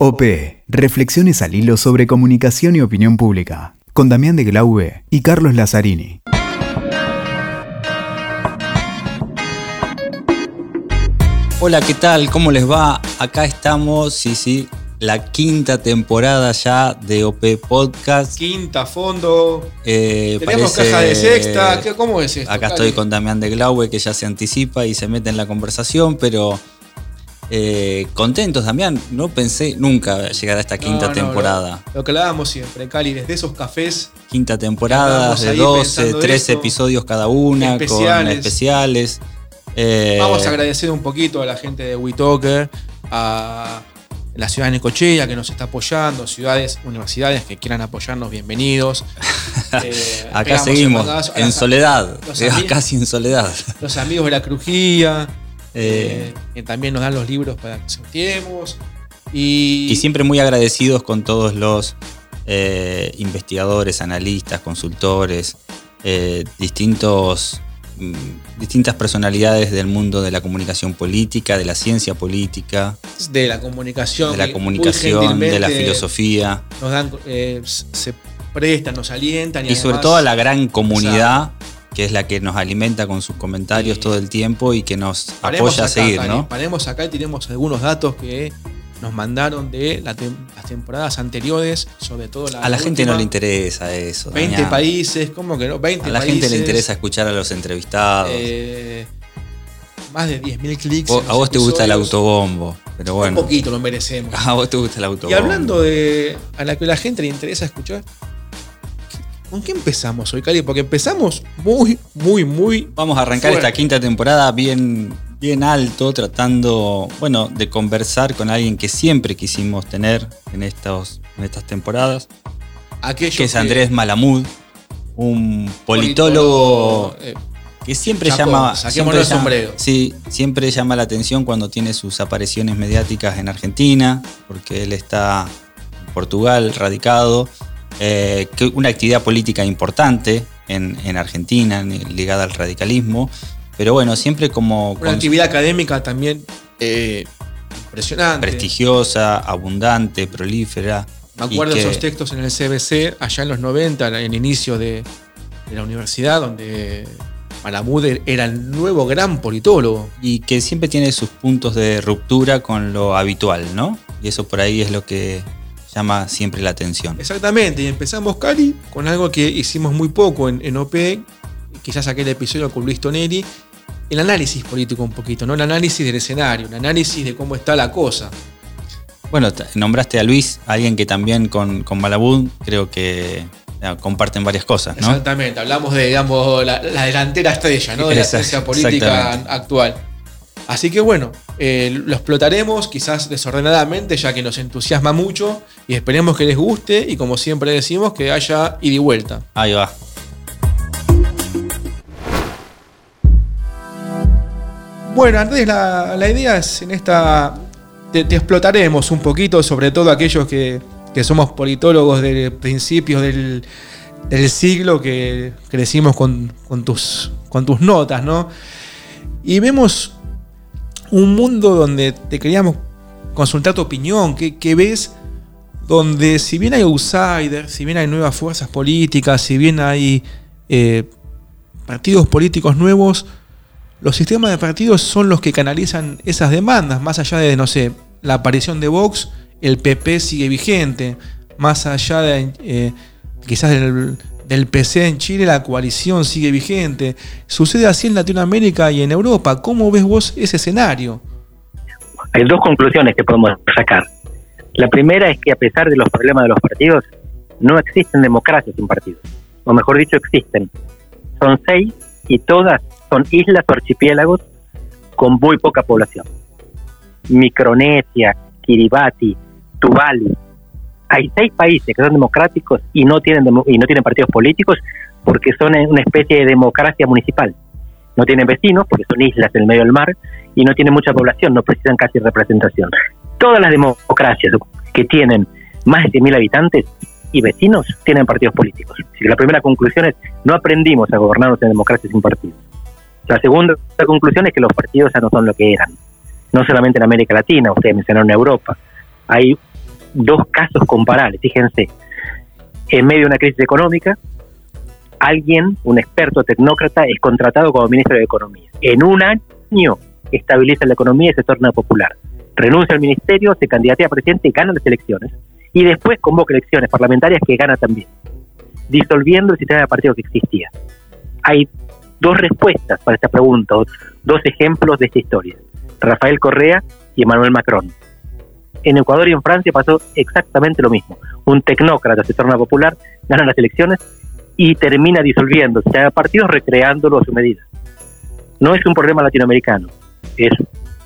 OP. Reflexiones al hilo sobre comunicación y opinión pública. Con Damián de Glaube y Carlos Lazzarini. Hola, ¿qué tal? ¿Cómo les va? Acá estamos, sí, sí, la quinta temporada ya de OP Podcast. Quinta, fondo. Eh, Tenemos parece- caja de sexta. ¿Qué- ¿Cómo es esto? Acá estoy con Damián de Glaube que ya se anticipa y se mete en la conversación, pero eh, contentos, Damián. No pensé nunca llegar a esta quinta no, temporada. Lo, lo que hablábamos siempre, Cali, desde esos cafés. Quinta temporada de ahí 12, pensando 13 esto. episodios cada una, con Especiales. Eh, Vamos a agradecer un poquito a la gente de WeTalker, a la ciudad de Necochea que nos está apoyando, ciudades, universidades que quieran apoyarnos, bienvenidos. Eh, Acá seguimos, en soledad, eh, casi en soledad. Los amigos de la Crujía, Eh, que también nos dan los libros para que sorteemos. Y, Y siempre muy agradecidos con todos los eh, investigadores, analistas, consultores, eh, distintos, mm, distintas personalidades del mundo de la comunicación política, de la ciencia política, de la comunicación. de la comunicación, de la filosofía Nos dan, se prestan, nos alientan. Y, y sobre todo a la gran comunidad que es la que nos alimenta con sus comentarios todo el tiempo y que nos Paremos apoya a seguir, ¿no? Paremos acá y tenemos algunos datos que nos mandaron de la tem- las temporadas anteriores, sobre todo la A la gente no le interesa eso. 20 Damián. países, ¿cómo que no? 20 A la países. gente le interesa escuchar a los entrevistados. eh, más de 10.000 clics. A vos te gusta el autobombo, pero bueno. Un poquito lo merecemos. A vos te gusta el autobombo. Y hablando de a la que la gente le interesa escuchar, ¿con qué empezamos hoy, Cali? Porque empezamos muy, muy, muy. Vamos a arrancar fuerte. esta quinta temporada bien, bien alto, tratando, bueno, de conversar con alguien que siempre quisimos tener en, estos, en estas temporadas, que es Andrés Malamud, un politólogo, eh, que siempre llama, siempre el llama- sí, siempre llama la atención cuando tiene sus apariciones mediáticas en Argentina, porque él está en Portugal radicado, eh, que una actividad política importante en, en Argentina en- ligada al radicalismo, pero bueno, siempre como una actividad académica también eh, impresionante. prestigiosa, abundante, prolífera. Me acuerdo de que- esos textos en el CBC, allá en los 90, en inicio de, de la universidad, donde Malamud era el nuevo gran politólogo. y que siempre tiene sus puntos de ruptura con lo habitual, ¿no? Y eso por ahí es lo que llama siempre la atención. Exactamente, y empezamos, Cali, con algo que hicimos muy poco en, en OP, quizás saqué el episodio con Luis Toneri, el análisis político un poquito, ¿no? El análisis del escenario, el análisis de cómo está la cosa. Bueno, nombraste a Luis, alguien que también con, con Malabud creo que eh, comparten varias cosas, ¿no? Exactamente, hablamos de, digamos, la, la delantera estrella, ¿no? De la ciencia política actual. Así que bueno, eh, lo explotaremos quizás desordenadamente, ya que nos entusiasma mucho y esperemos que les guste y como siempre decimos, que haya ida y vuelta. Ahí va. Bueno, Andrés, la, la idea es en esta. Te, te explotaremos un poquito, sobre todo aquellos que, que somos politólogos de principios del, del siglo, que crecimos con, con tus, con tus notas, ¿no? Y vemos un mundo donde te queríamos consultar tu opinión, ¿qué, qué ves? Donde si bien hay outsiders, si bien hay nuevas fuerzas políticas, si bien hay eh, partidos políticos nuevos, los sistemas de partidos son los que canalizan esas demandas, más allá de, no sé, la aparición de Vox, el PP sigue vigente, más allá de eh, quizás del, del PC en Chile, la coalición sigue vigente. Sucede así en Latinoamérica y en Europa. ¿Cómo ves vos ese escenario? Hay dos conclusiones que podemos sacar. La primera es que a pesar de los problemas de los partidos, no existen democracias sin partidos. O mejor dicho, existen. Son seis y todas son islas o archipiélagos con muy poca población. Micronesia, Kiribati, Tuvalu. Hay seis países que son democráticos y no tienen y no tienen partidos políticos porque son una especie de democracia municipal. No tienen vecinos porque son islas en el medio del mar y no tienen mucha población, no precisan casi representación. Todas las democracias que tienen más de 100.000 habitantes y vecinos tienen partidos políticos. Así que la primera conclusión es, no aprendimos a gobernarnos en democracia sin partidos. La segunda conclusión es que los partidos ya no son lo que eran. No solamente en América Latina, ustedes mencionaron Europa. Hay dos casos comparables. Fíjense, en medio de una crisis económica, alguien, un experto tecnócrata, es contratado como ministro de Economía. En un año estabiliza la economía y se torna popular. Renuncia al ministerio, se candidatea a presidente y gana las elecciones. Y después convoca elecciones parlamentarias que gana también, disolviendo el sistema de partidos que existía. Hay dos respuestas para esta pregunta, dos ejemplos de esta historia. Rafael Correa y Emmanuel Macron. En Ecuador y en Francia pasó exactamente lo mismo. Un tecnócrata se torna popular, gana las elecciones y termina disolviendo el partidos recreándolo a su medida. No es un problema latinoamericano, es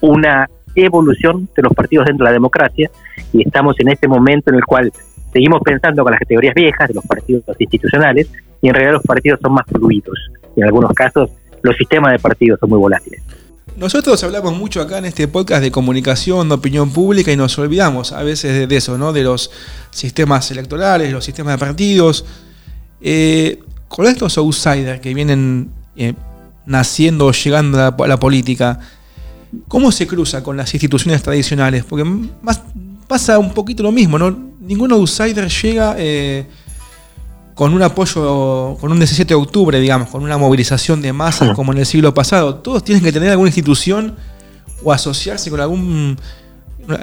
una evolución de los partidos dentro de la democracia y estamos en este momento en el cual seguimos pensando con las categorías viejas de los partidos institucionales y en realidad los partidos son más fluidos y en algunos casos los sistemas de partidos son muy volátiles. Nosotros hablamos mucho acá en este podcast de comunicación, de opinión pública y nos olvidamos a veces de, eso, ¿no? De los sistemas electorales, los sistemas de partidos. Eh, con estos outsiders que vienen eh, naciendo o llegando a la, política, ¿cómo se cruza con las instituciones tradicionales? Porque pasa un poquito lo mismo, ¿no? Ningún outsider llega eh, con un apoyo, con un 17 de octubre, digamos, con una movilización de masas como en el siglo pasado. Todos tienen que tener alguna institución o asociarse con algún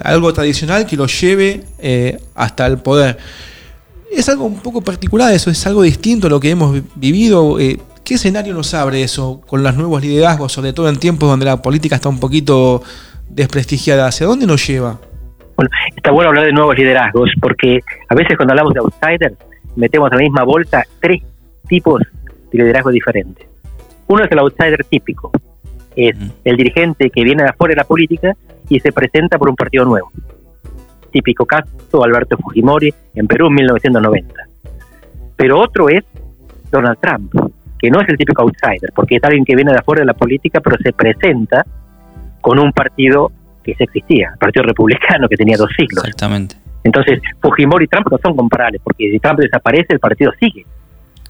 algo tradicional que los lleve eh, hasta el poder. Es algo un poco particular eso, es algo distinto a lo que hemos vivido. Eh, ¿Qué escenario nos abre eso con los nuevos liderazgos, sobre todo en tiempos donde la política está un poquito desprestigiada? ¿Hacia dónde nos lleva? Bueno, está bueno hablar de nuevos liderazgos porque a veces cuando hablamos de outsiders metemos en la misma bolsa tres tipos de liderazgo diferentes. Uno es el outsider típico, es el dirigente que viene de afuera de la política y se presenta por un partido nuevo. Típico caso Alberto Fujimori en Perú en 1990. Pero otro es Donald Trump, que no es el típico outsider, porque es alguien que viene de afuera de la política, pero se presenta con un partido que se existía, el Partido Republicano, que tenía dos siglos. Exactamente. Entonces, Fujimori y Trump no son comparables, porque si Trump desaparece, el partido sigue.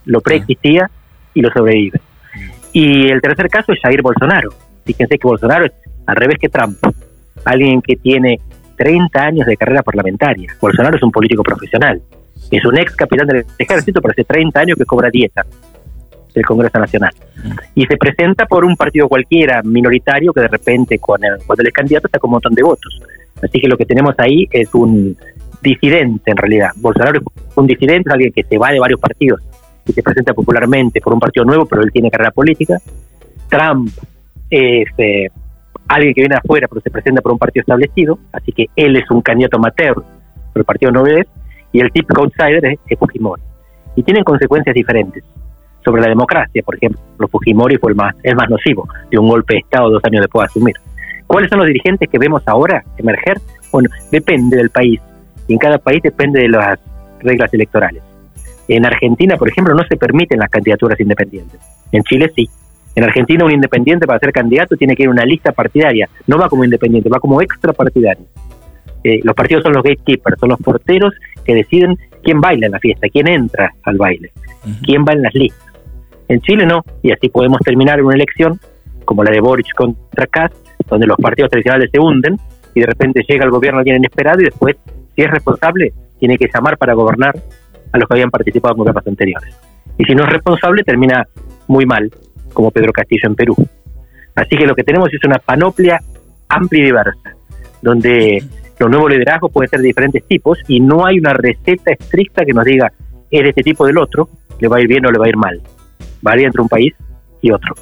Lo preexistía y lo sobrevive. Y el tercer caso es Jair Bolsonaro. Fíjense que Bolsonaro es al revés que Trump. Alguien que tiene 30 años de carrera parlamentaria. Bolsonaro es un político profesional. Es un ex capitán del ejército, pero hace 30 años que cobra dieta del Congreso Nacional. Y se presenta por un partido cualquiera, minoritario, que de repente, cuando él es candidato, está con un montón de votos. Así que lo que tenemos ahí es un disidente en realidad. Bolsonaro es un disidente, es alguien que se va de varios partidos y se presenta popularmente por un partido nuevo, pero él tiene carrera política. Trump es eh, alguien que viene afuera, pero se presenta por un partido establecido, así que él es un candidato amateur, pero el partido no y el típico outsider es, Fujimori. Y tienen consecuencias diferentes. Sobre la democracia, por ejemplo, Fujimori fue el más, el más nocivo, de un golpe de Estado dos años después de asumir. ¿Cuáles son los dirigentes que vemos ahora emerger? Bueno, depende del país. Y en cada país depende de las reglas electorales. En Argentina, por ejemplo, no se permiten las candidaturas independientes. En Chile sí. En Argentina un independiente para ser candidato tiene que ir a una lista partidaria. No va como independiente, va como extra partidario. Eh, los partidos son los gatekeepers, son los porteros que deciden quién baila en la fiesta, quién entra al baile, quién va en las listas. En Chile no, y así podemos terminar una elección como la de Boric contra Kass, donde los partidos tradicionales se hunden y de repente llega el gobierno alguien inesperado y después, si es responsable, tiene que llamar para gobernar a los que habían participado en gobiernos anteriores. Y si no es responsable, termina muy mal, como Pedro Castillo en Perú. Así que lo que tenemos es una panoplia amplia y diversa, donde los nuevos liderazgos pueden ser de diferentes tipos y no hay una receta estricta que nos diga, es de este tipo del otro, le va a ir bien o le va a ir mal. Varía entre un país y otro.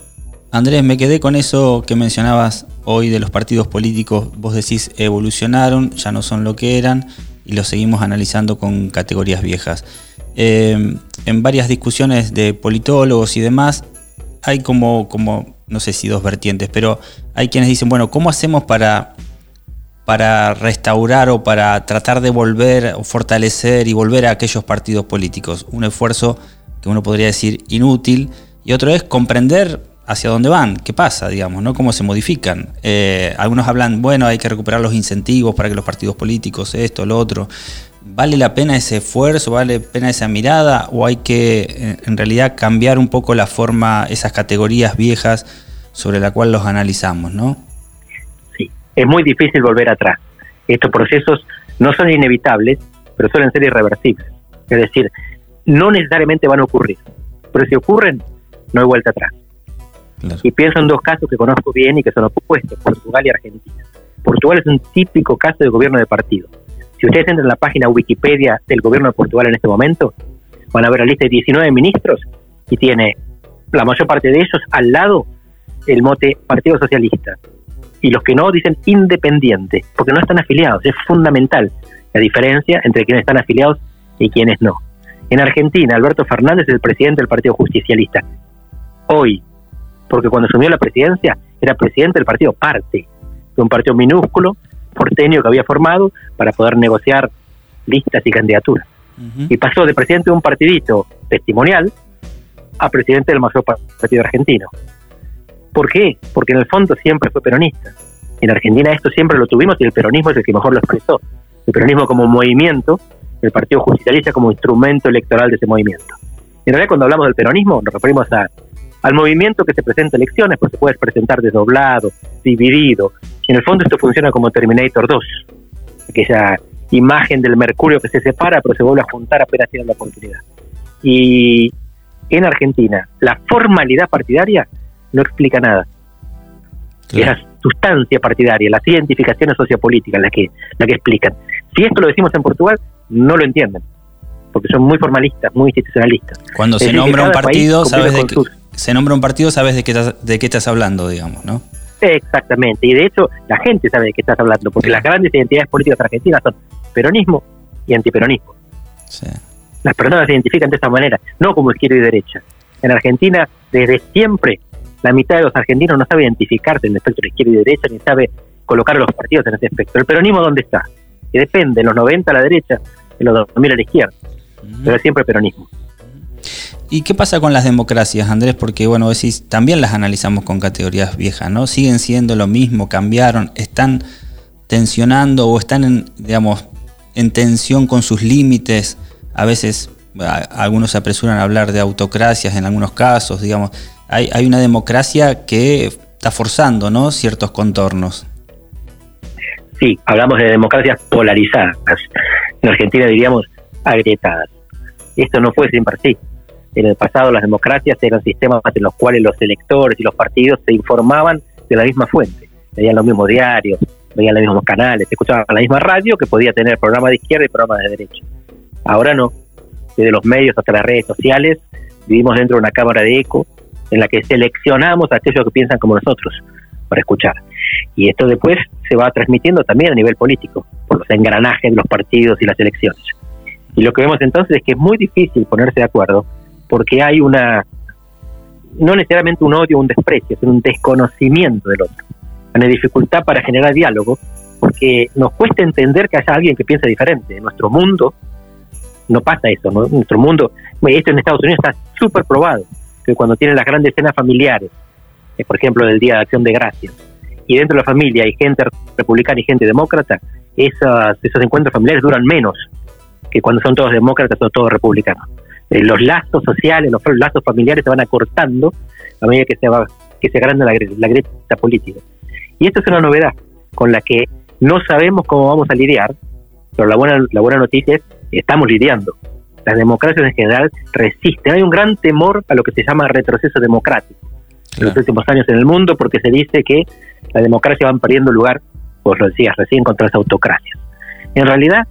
Andrés, me quedé con eso que mencionabas hoy de los partidos políticos. Vos decís evolucionaron, ya no son lo que eran y los seguimos analizando con categorías viejas. Em, en varias discusiones de politólogos y demás, hay como, como, no sé si dos vertientes, pero hay quienes dicen, bueno, ¿cómo hacemos para, para restaurar o para tratar de volver o fortalecer y volver a aquellos partidos políticos? Un esfuerzo que uno podría decir inútil y otro es comprender hacia dónde van, qué pasa, digamos, ¿no? Cómo se modifican. Eh, algunos hablan, bueno, hay que recuperar los incentivos para que los partidos políticos, esto, lo otro. ¿Vale la pena ese esfuerzo? ¿Vale la pena esa mirada? ¿O hay que en realidad cambiar un poco la forma, esas categorías viejas sobre la cual los analizamos, no? Sí, es muy difícil volver atrás. Estos procesos no son inevitables, pero suelen ser irreversibles. Es decir, no necesariamente van a ocurrir, pero si ocurren, no hay vuelta atrás. Y pienso en dos casos que conozco bien y que son opuestos, Portugal y Argentina. Portugal es un típico caso de gobierno de partido. Si ustedes entran en la página Wikipedia del gobierno de Portugal en este momento, van a ver la lista de 19 ministros y tiene la mayor parte de ellos al lado el mote Partido Socialista. Y los que no dicen independiente, porque no están afiliados. Es fundamental la diferencia entre quienes están afiliados y quienes no. En Argentina, Alberto Fernández es el presidente del Partido Justicialista. Hoy, porque cuando asumió la presidencia era presidente del partido Parte, de un partido minúsculo, porteño que había formado para poder negociar listas y candidaturas. Y pasó de presidente de un partidito testimonial a presidente del mayor partido argentino. ¿Por qué? Porque en el fondo siempre fue peronista. En Argentina esto siempre lo tuvimos y el peronismo es el que mejor lo expresó. El peronismo como movimiento, el Partido Justicialista como instrumento electoral de ese movimiento. En realidad cuando hablamos del peronismo nos referimos a al movimiento que se presenta elecciones, pues se puede presentar desdoblado, dividido. En el fondo esto funciona como Terminator 2, aquella imagen del mercurio que se separa pero se vuelve a juntar apenas tiene la oportunidad. Y en Argentina, la formalidad partidaria no explica nada. Es la sustancia partidaria, las identificaciones sociopolíticas las que, la que explican. Si esto lo decimos en Portugal, no lo entienden, porque son muy formalistas, muy institucionalistas. Cuando se nombra un partido, sabes de, se nombra un partido, sabes de qué, estás, de qué estás hablando, digamos, ¿no? Exactamente, y de hecho la gente sabe de qué estás hablando, porque las grandes identidades políticas argentinas son peronismo y antiperonismo. Las personas se identifican de esta manera, no como izquierda y derecha. En Argentina, desde siempre, la mitad de los argentinos no sabe identificarse en el espectro de izquierda y derecha, ni sabe colocar a los partidos en ese espectro. ¿El peronismo dónde está? Que depende, en los 90 a la derecha, en los 2000 a la izquierda, pero siempre peronismo. ¿Y qué pasa con las democracias, Andrés? Porque, bueno, decís, también las analizamos con categorías viejas, ¿no? Siguen siendo lo mismo, cambiaron, están tensionando o están, en, digamos, en tensión con sus límites. A veces algunos se apresuran a hablar de autocracias en algunos casos, digamos. Hay, hay una democracia que está forzando, ¿no? Ciertos contornos. Sí, hablamos de democracias polarizadas. En Argentina diríamos agrietadas. Esto no fue siempre así en el pasado las democracias eran sistemas en los cuales los electores y los partidos se informaban de la misma fuente. Veían los mismos diarios, veían los mismos canales, escuchaban la misma radio que podía tener programa de izquierda y programa de derecha. Ahora no. Desde los medios hasta las redes sociales vivimos dentro de una cámara de eco en la que seleccionamos a aquellos que piensan como nosotros para escuchar. Y esto después se va transmitiendo también a nivel político, por los engranajes de los partidos y las elecciones. Y lo que vemos entonces es que es muy difícil ponerse de acuerdo porque hay una, no necesariamente un odio un desprecio, sino un desconocimiento del otro. Una dificultad para generar diálogo, porque nos cuesta entender que haya alguien que piensa diferente. En nuestro mundo no pasa eso, ¿no? En nuestro mundo, esto en Estados Unidos está súper probado, que cuando tienen las grandes escenas familiares, eh, por ejemplo, del Día de Acción de Gracias, y dentro de la familia hay gente republicana y gente demócrata, esas, esos encuentros familiares duran menos que cuando son todos demócratas o todos republicanos. Eh, los lazos sociales, los, lazos familiares se van acortando a medida que se va que se agranda la, la grieta política. Y esto es una novedad con la que no sabemos cómo vamos a lidiar, pero la buena, la buena noticia es que estamos lidiando. Las democracias en general resisten. Hay un gran temor a lo que se llama retroceso democrático en los últimos años en el mundo porque se dice que la democracia van perdiendo lugar, pues lo decías recién, contra las autocracias. En realidad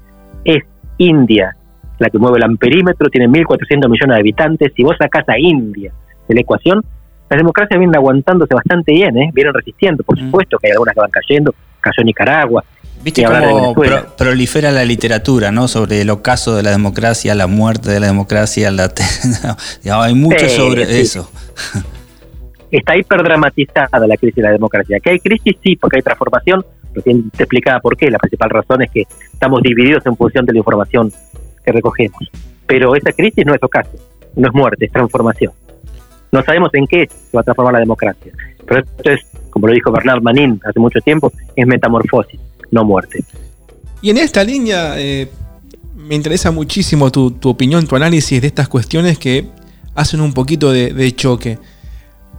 es India la que mueve el amperímetro, tiene 1.400 millones de habitantes. Si vos sacás a India de la ecuación, las democracias vienen aguantándose bastante bien, ¿eh? vienen resistiendo. Por mm. supuesto que hay algunas que van cayendo, cayó Nicaragua. Viste cómo prolifera la literatura, ¿no? Sobre el ocaso de la democracia, la muerte de la democracia, la hay mucho sobre eso. Está hiperdramatizada la crisis de la democracia. Que hay crisis, sí, porque hay transformación. Recién te explicaba por qué. La principal razón es que estamos divididos en función de la información que recogemos. Pero esa crisis no es ocaso, no es muerte, es transformación. No sabemos en qué se va a transformar la democracia. Pero esto es, como lo dijo Bernard Manin hace mucho tiempo, es metamorfosis, no muerte. Y en esta línea eh, me interesa muchísimo tu, opinión, tu análisis de estas cuestiones que hacen un poquito de, choque.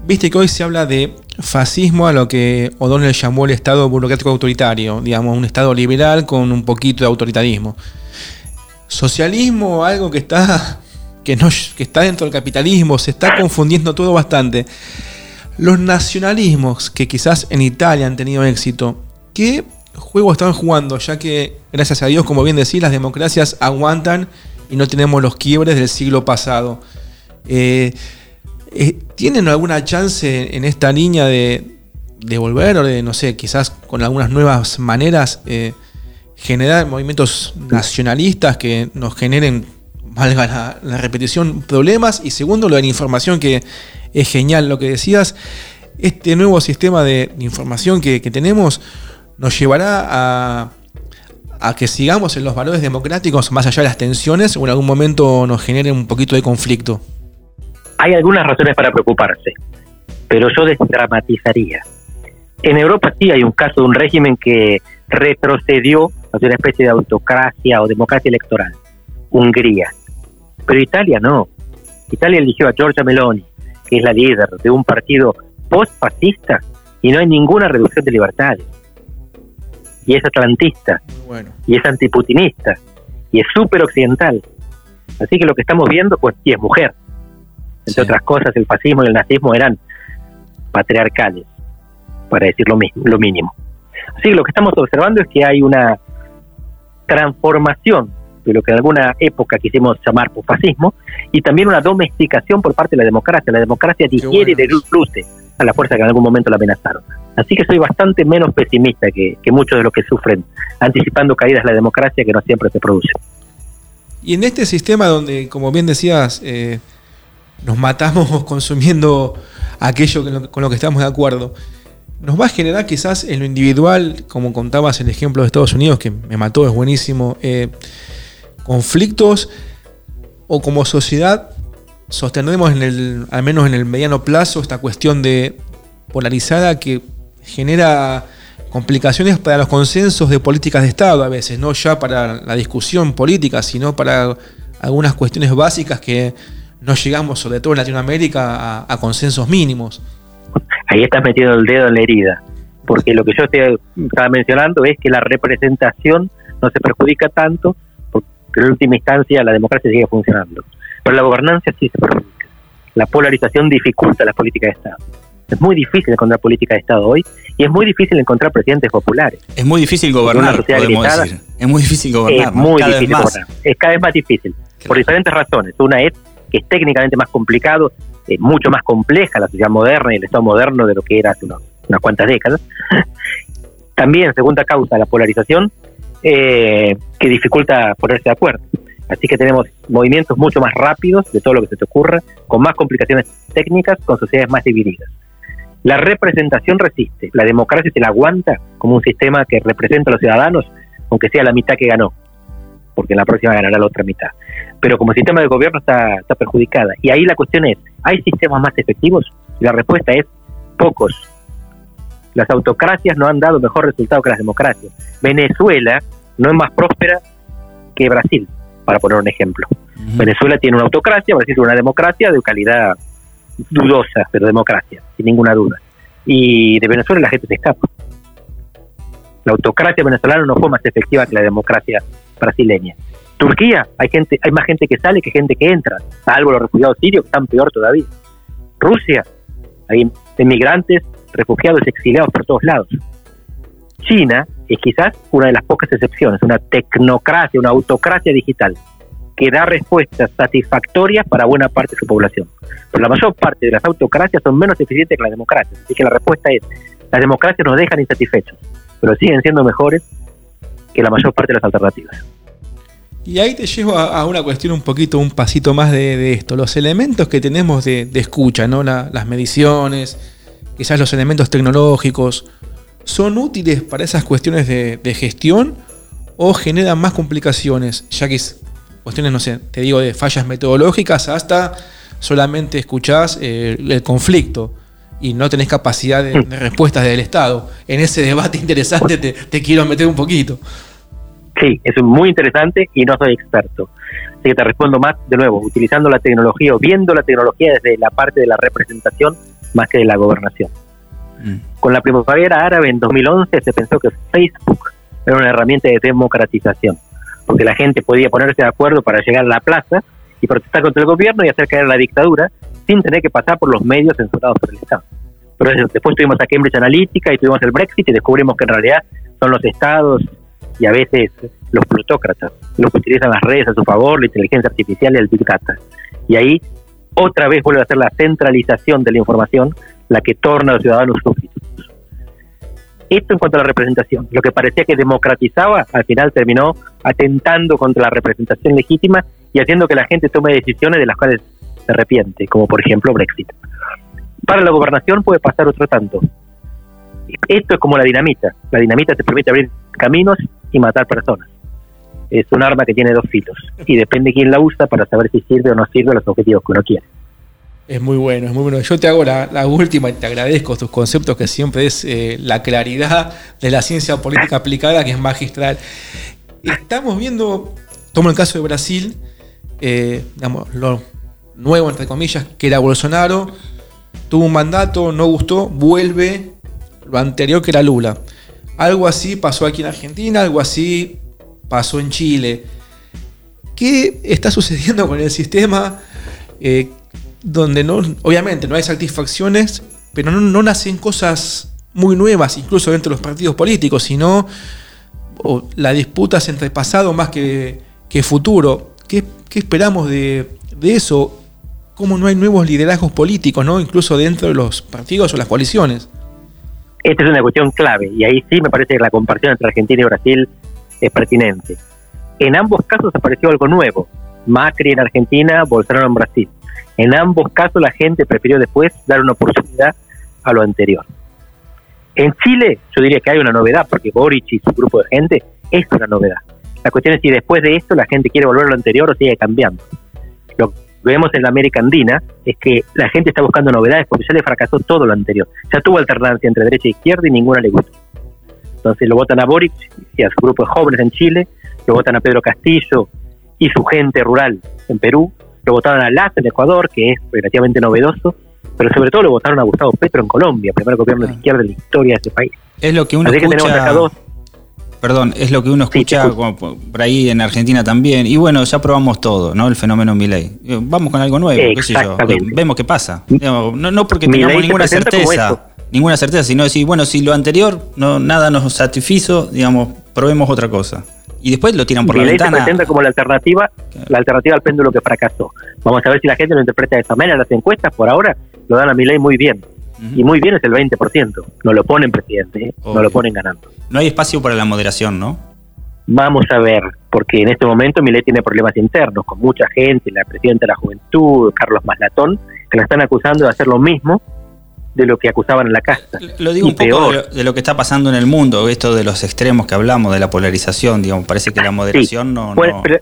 Viste que hoy se habla de fascismo a lo que O'Donnell llamó el Estado burocrático autoritario, digamos, un Estado liberal con un poquito de autoritarismo. Socialismo, algo que está, que no, que está dentro del capitalismo, se está confundiendo todo bastante. Los nacionalismos que quizás en Italia han tenido éxito, ¿qué juego están jugando? Ya que, gracias a Dios, como bien decís, las democracias aguantan y no tenemos los quiebres del siglo pasado. Eh, eh, ¿Tienen alguna chance en esta línea de, volver o de, no sé, quizás con algunas nuevas maneras, eh, generar movimientos nacionalistas que nos generen, valga la, repetición, problemas? Y segundo, lo de la información, que es genial lo que decías. Este nuevo sistema de información que, tenemos nos llevará a, a que sigamos en los valores democráticos más allá de las tensiones o en algún momento nos genere un poquito de conflicto. Hay algunas razones para preocuparse, pero yo desdramatizaría. En Europa sí hay un caso de un régimen que retrocedió hacia una especie de autocracia o democracia electoral, Hungría. Pero Italia no. Italia eligió a Giorgia Meloni, que es la líder de un partido post-fascista y no hay ninguna reducción de libertades. Y es atlantista, y es antiputinista, y es súper occidental. Así que lo que estamos viendo, pues, sí es mujer. Entre otras cosas, el fascismo y el nazismo eran patriarcales, para decir lo, mismo, lo mínimo. Así que lo que estamos observando es que hay una transformación de lo que en alguna época quisimos llamar fascismo y también una domesticación por parte de la democracia. La democracia digiere y desluce a la fuerza que en algún momento la amenazaron. Así que soy bastante menos pesimista que, muchos de los que sufren, anticipando caídas de la democracia que no siempre se producen. Y en este sistema donde, como bien decías, eh, nos matamos consumiendo aquello con lo que estamos de acuerdo. Nos va a generar quizás en lo individual, como contabas el ejemplo de Estados Unidos, que me mató, es buenísimo, eh, conflictos o como sociedad sostenemos en el, al menos en el mediano plazo esta cuestión de polarizada que genera complicaciones para los consensos de políticas de Estado a veces, no ya para la discusión política, sino para algunas cuestiones básicas que no llegamos, sobre todo en Latinoamérica, a, consensos mínimos. Ahí estás metiendo el dedo en la herida, porque lo que yo estaba mencionando es que la representación no se perjudica tanto, porque en última instancia la democracia sigue funcionando. Pero la gobernanza sí se perjudica. La polarización dificulta la política de Estado. Es muy difícil encontrar política de Estado hoy y es muy difícil encontrar presidentes populares. Es muy difícil gobernar, podemos decir. Es muy difícil gobernar. Es muy difícil gobernar. Es cada vez más difícil. Por diferentes razones. Una es que es técnicamente más complicado, eh, mucho más compleja la sociedad moderna y el Estado moderno de lo que era hace unas cuantas décadas. También, segunda causa, la polarización, eh, que dificulta ponerse de acuerdo. Así que tenemos movimientos mucho más rápidos de todo lo que se te ocurra, con más complicaciones técnicas, con sociedades más divididas. La representación resiste, la democracia se la aguanta como un sistema que representa a los ciudadanos, aunque sea la mitad que ganó, porque en la próxima ganará la otra mitad pero como sistema de gobierno está, está perjudicada. Y ahí la cuestión es, ¿hay sistemas más efectivos? Y la respuesta es, pocos. Las autocracias no han dado mejor resultado que las democracias. Venezuela no es más próspera que Brasil, para poner un ejemplo. Venezuela tiene una autocracia, Brasil tiene una democracia de calidad dudosa, pero democracia, sin ninguna duda. Y de Venezuela la gente se escapa. La autocracia venezolana no fue más efectiva que la democracia brasileña. Turquía, hay gente, hay más gente que sale que gente que entra, salvo los refugiados sirios que están peor todavía. Rusia, hay inmigrantes, refugiados exiliados por todos lados. China es quizás una de las pocas excepciones, una tecnocracia, una autocracia digital que da respuestas satisfactorias para buena parte de su población. Pero la mayor parte de las autocracias son menos eficientes que las democracias. Así que la respuesta es, las democracias nos dejan insatisfechos, pero siguen siendo mejores que la mayor parte de las alternativas. Y ahí te llevo a, una cuestión un poquito, un pasito más de, esto. Los elementos que tenemos de, escucha, ¿no? las mediciones, quizás los elementos tecnológicos, ¿son útiles para esas cuestiones de, gestión o generan más complicaciones? Ya que es cuestiones, no sé, te digo, de fallas metodológicas hasta solamente escuchás eh, el conflicto y no tenés capacidad de, respuestas del Estado. En ese debate interesante te quiero meter un poquito. Sí, es muy interesante y no soy experto. Así que te respondo más de nuevo, utilizando la tecnología o viendo la tecnología desde la parte de la representación, más que de la gobernación. Mm. Con la primavera árabe en 2011 se pensó que Facebook era una herramienta de democratización, porque la gente podía ponerse de acuerdo para llegar a la plaza y protestar contra el gobierno y hacer caer la dictadura sin tener que pasar por los medios censurados por el Estado. Pero después tuvimos a Cambridge Analytica y tuvimos el Brexit y descubrimos que en realidad son los estados y a veces los plutócratas los que utilizan las redes a su favor, la inteligencia artificial y el Big Data. Y ahí otra vez vuelve a ser la centralización de la información la que torna a los ciudadanos súbditos. Esto en cuanto a la representación. Lo que parecía que democratizaba, al final terminó atentando contra la representación legítima y haciendo que la gente tome decisiones de las cuales se arrepiente, como por ejemplo Brexit. Para la gobernación puede pasar otro tanto. Esto es como la dinamita. La dinamita te permite abrir caminos y matar personas. Es un arma que tiene dos filos y depende quién la usa para saber si sirve o no sirve a los objetivos que uno quiere. Es muy bueno, es muy bueno. Yo te hago la, última y te agradezco tus conceptos, que siempre es eh, la claridad de la ciencia política aplicada, que es magistral. Estamos viendo, tomo el caso de Brasil, eh, digamos, lo nuevo, entre comillas, que era Bolsonaro, tuvo un mandato, no gustó, vuelve lo anterior que era Lula. Algo así pasó aquí en Argentina, algo así pasó en Chile. ¿Qué está sucediendo con el sistema? Eh, donde no, obviamente no hay satisfacciones, pero no, nacen cosas muy nuevas, incluso dentro de los partidos políticos, sino o, la disputa es entre pasado más que, que futuro. ¿Qué, qué esperamos de, de, eso? ¿Cómo no hay nuevos liderazgos políticos, ¿no? incluso dentro de los partidos o las coaliciones? Esta es una cuestión clave y ahí sí me parece que la comparación entre Argentina y Brasil es pertinente. En ambos casos apareció algo nuevo. Macri en Argentina, Bolsonaro en Brasil. En ambos casos la gente prefirió después dar una oportunidad a lo anterior. En Chile yo diría que hay una novedad, porque Boric y su grupo de gente es una novedad. La cuestión es si después de esto la gente quiere volver a lo anterior o sigue cambiando. Lo que vemos en la América Andina es que la gente está buscando novedades porque ya le fracasó todo lo anterior. Ya tuvo alternancia entre derecha e izquierda y ninguna le gustó. Entonces lo votan a Boric y a su grupo de jóvenes en Chile, lo votan a Pedro Castillo y su gente rural en Perú, lo votaron a Lazo en Ecuador, que es relativamente novedoso, pero sobre todo lo votaron a Gustavo Petro en Colombia, primer gobierno de izquierda de la historia de ese país. Es lo que uno Así que escucha. tenemos acá dos. Perdón, es lo que uno escucha como por ahí en Argentina también. Y bueno, ya probamos todo, ¿no? El fenómeno Milei. Eh, Vamos con algo nuevo, qué sé yo. Vemos qué pasa. No, no porque Milei tengamos ninguna certeza, ninguna certeza, sino decir, bueno, si lo anterior no nada nos satisfizo, digamos, probemos otra cosa. Y después lo tiran por la Milei se ventana. presenta como la alternativa, la alternativa al péndulo que fracasó. Vamos a ver si la gente lo interpreta de esa manera. Las encuestas por ahora lo dan a Milei muy bien. Y muy bien es el 20%. No lo ponen presidente, ¿eh? no lo ponen ganando. No hay espacio para la moderación, ¿no? Vamos a ver, porque en este momento Milei tiene problemas internos con mucha gente, la presidenta de la juventud, Carlos Maslatón, que la están acusando de hacer lo mismo de lo que acusaban en la casa. Lo digo Y un poco de lo, de lo que está pasando en el mundo, esto de los extremos que hablamos, de la polarización, digamos, parece que la moderación no, no- pero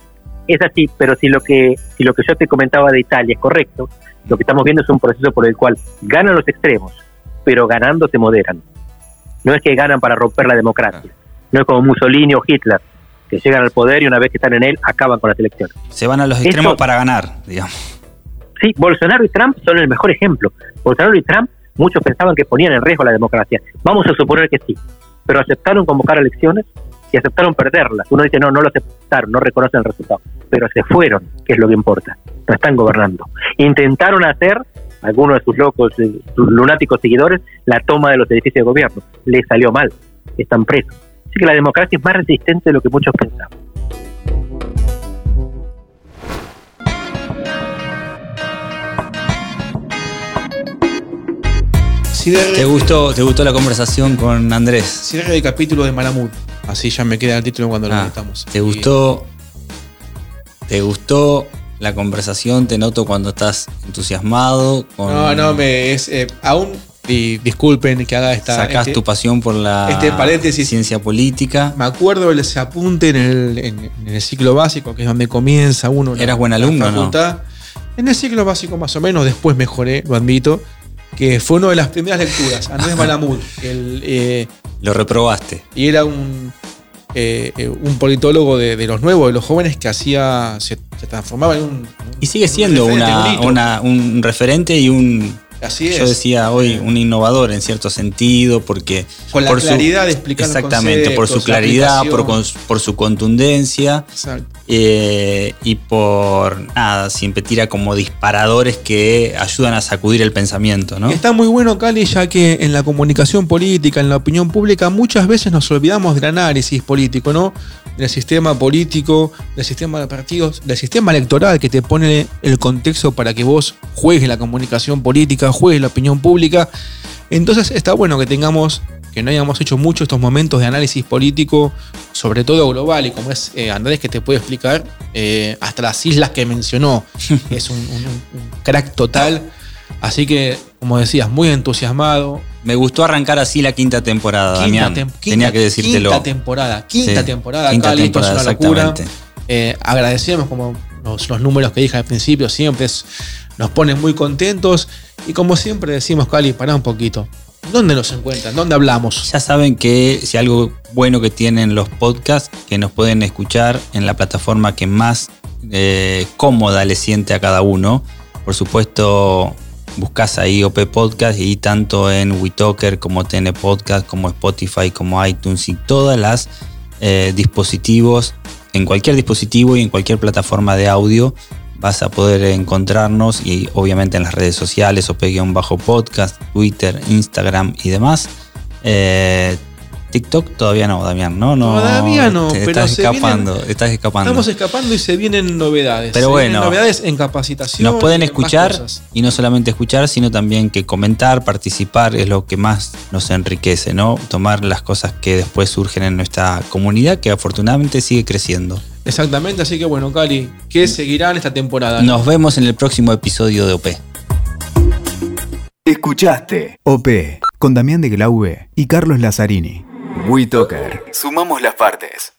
es así, pero si lo que si lo que yo te comentaba de Italia es correcto, lo que estamos viendo es un proceso por el cual ganan los extremos, pero ganando se moderan. No es que ganan para romper la democracia. No es como Mussolini o Hitler, que llegan al poder y una vez que están en él acaban con las elecciones. se van a los extremos para ganar, digamos. Sí, Bolsonaro y Trump son el mejor ejemplo. Bolsonaro y Trump, muchos pensaban que ponían en riesgo la democracia. Vamos a suponer que sí, pero aceptaron convocar elecciones y aceptaron perderlas. Uno dice, no, no lo aceptaron, no reconocen el resultado, pero se fueron, que es lo que importa. No están gobernando. Intentaron hacer, algunos de sus locos, eh, sus lunáticos seguidores, la toma de los edificios de gobierno. Les salió mal, están presos. Así que la democracia es más resistente de lo que muchos. Cierre, ¿Te gustó, ¿Te gustó la conversación con Andrés? cierre del capítulo de Malamud. Así ya me queda el título cuando lo Ah, metamos. ¿Te gustó? ¿Te gustó la conversación? Te noto cuando estás entusiasmado. Con, No, no, me es eh, aún y disculpen que haga esta Sacás este- tu pasión por la este paréntesis. ciencia política. Me acuerdo de ese apunte en el, en- en el ciclo básico, que es donde comienza uno. la- ¿Eras buen alumno no? En el ciclo básico más o menos, después mejoré, lo admito, que fue una de las primeras lecturas, Andrés Malamud, el, eh, Lo reprobaste. y era un, eh, eh, un politólogo de, de los nuevos, de los jóvenes, que hacía, se, se transformaba en un... Y sigue un siendo referente, una- un referente y un Así es. Yo decía hoy un innovador en cierto sentido, porque. Con la por su- claridad de explicar los Exactamente, por su claridad, por, por su contundencia Exacto. eh, y por nada, siempre tira como disparadores que ayudan a sacudir el pensamiento, ¿no? Está muy bueno, Cali, ya que en la comunicación política, en la opinión pública, muchas veces nos olvidamos del análisis político, ¿no? Del sistema político, del sistema de partidos, del sistema electoral que te pone el contexto para que vos juegues la comunicación política, juegues la opinión pública. Entonces está bueno que tengamos, que no hayamos hecho mucho estos momentos de análisis político, sobre todo global, y como es eh, Andrés que te puede explicar, eh, hasta las islas que mencionó, es un, un- un crack total. Así que, como decías, muy entusiasmado. Me gustó arrancar así la quinta temporada, Quinta Damián. tem- Tenía que decírtelo. Quinta temporada, quinta Sí, temporada, quinta esto es temporada, una locura. Eh, agradecemos como los, números que dije al principio, siempre nos ponen muy contentos. Y como siempre decimos, Cali, pará un poquito. ¿Dónde nos encuentran? ¿Dónde hablamos? Ya saben que si algo bueno que tienen los podcasts, que nos pueden escuchar en la plataforma que más eh, cómoda le siente a cada uno. Por supuesto, buscas ahí OP Podcast y tanto en WeTalker como TN Podcast, como Spotify, como iTunes y todas las eh, dispositivos, en cualquier dispositivo y en cualquier plataforma de audio vas a poder encontrarnos y obviamente en las redes sociales, OP-podcast, Twitter, Instagram y demás. Eh, TikTok todavía no, Damián, ¿no? no Todavía no, te pero estás se escapando, estás escapando. Estamos escapando y se vienen novedades. Pero Se vienen bueno, novedades en capacitación. Nos pueden escuchar y no solamente escuchar, sino también que comentar, participar es lo que más nos enriquece, ¿no? Tomar las cosas que después surgen en nuestra comunidad, que afortunadamente sigue creciendo. Exactamente, así que bueno, Cali, ¿qué seguirá en esta temporada? Nos vemos en el próximo episodio de OP. Escuchaste OP con Damián de Glaube y Carlos Lazzarini. WeToker. Sumamos las partes.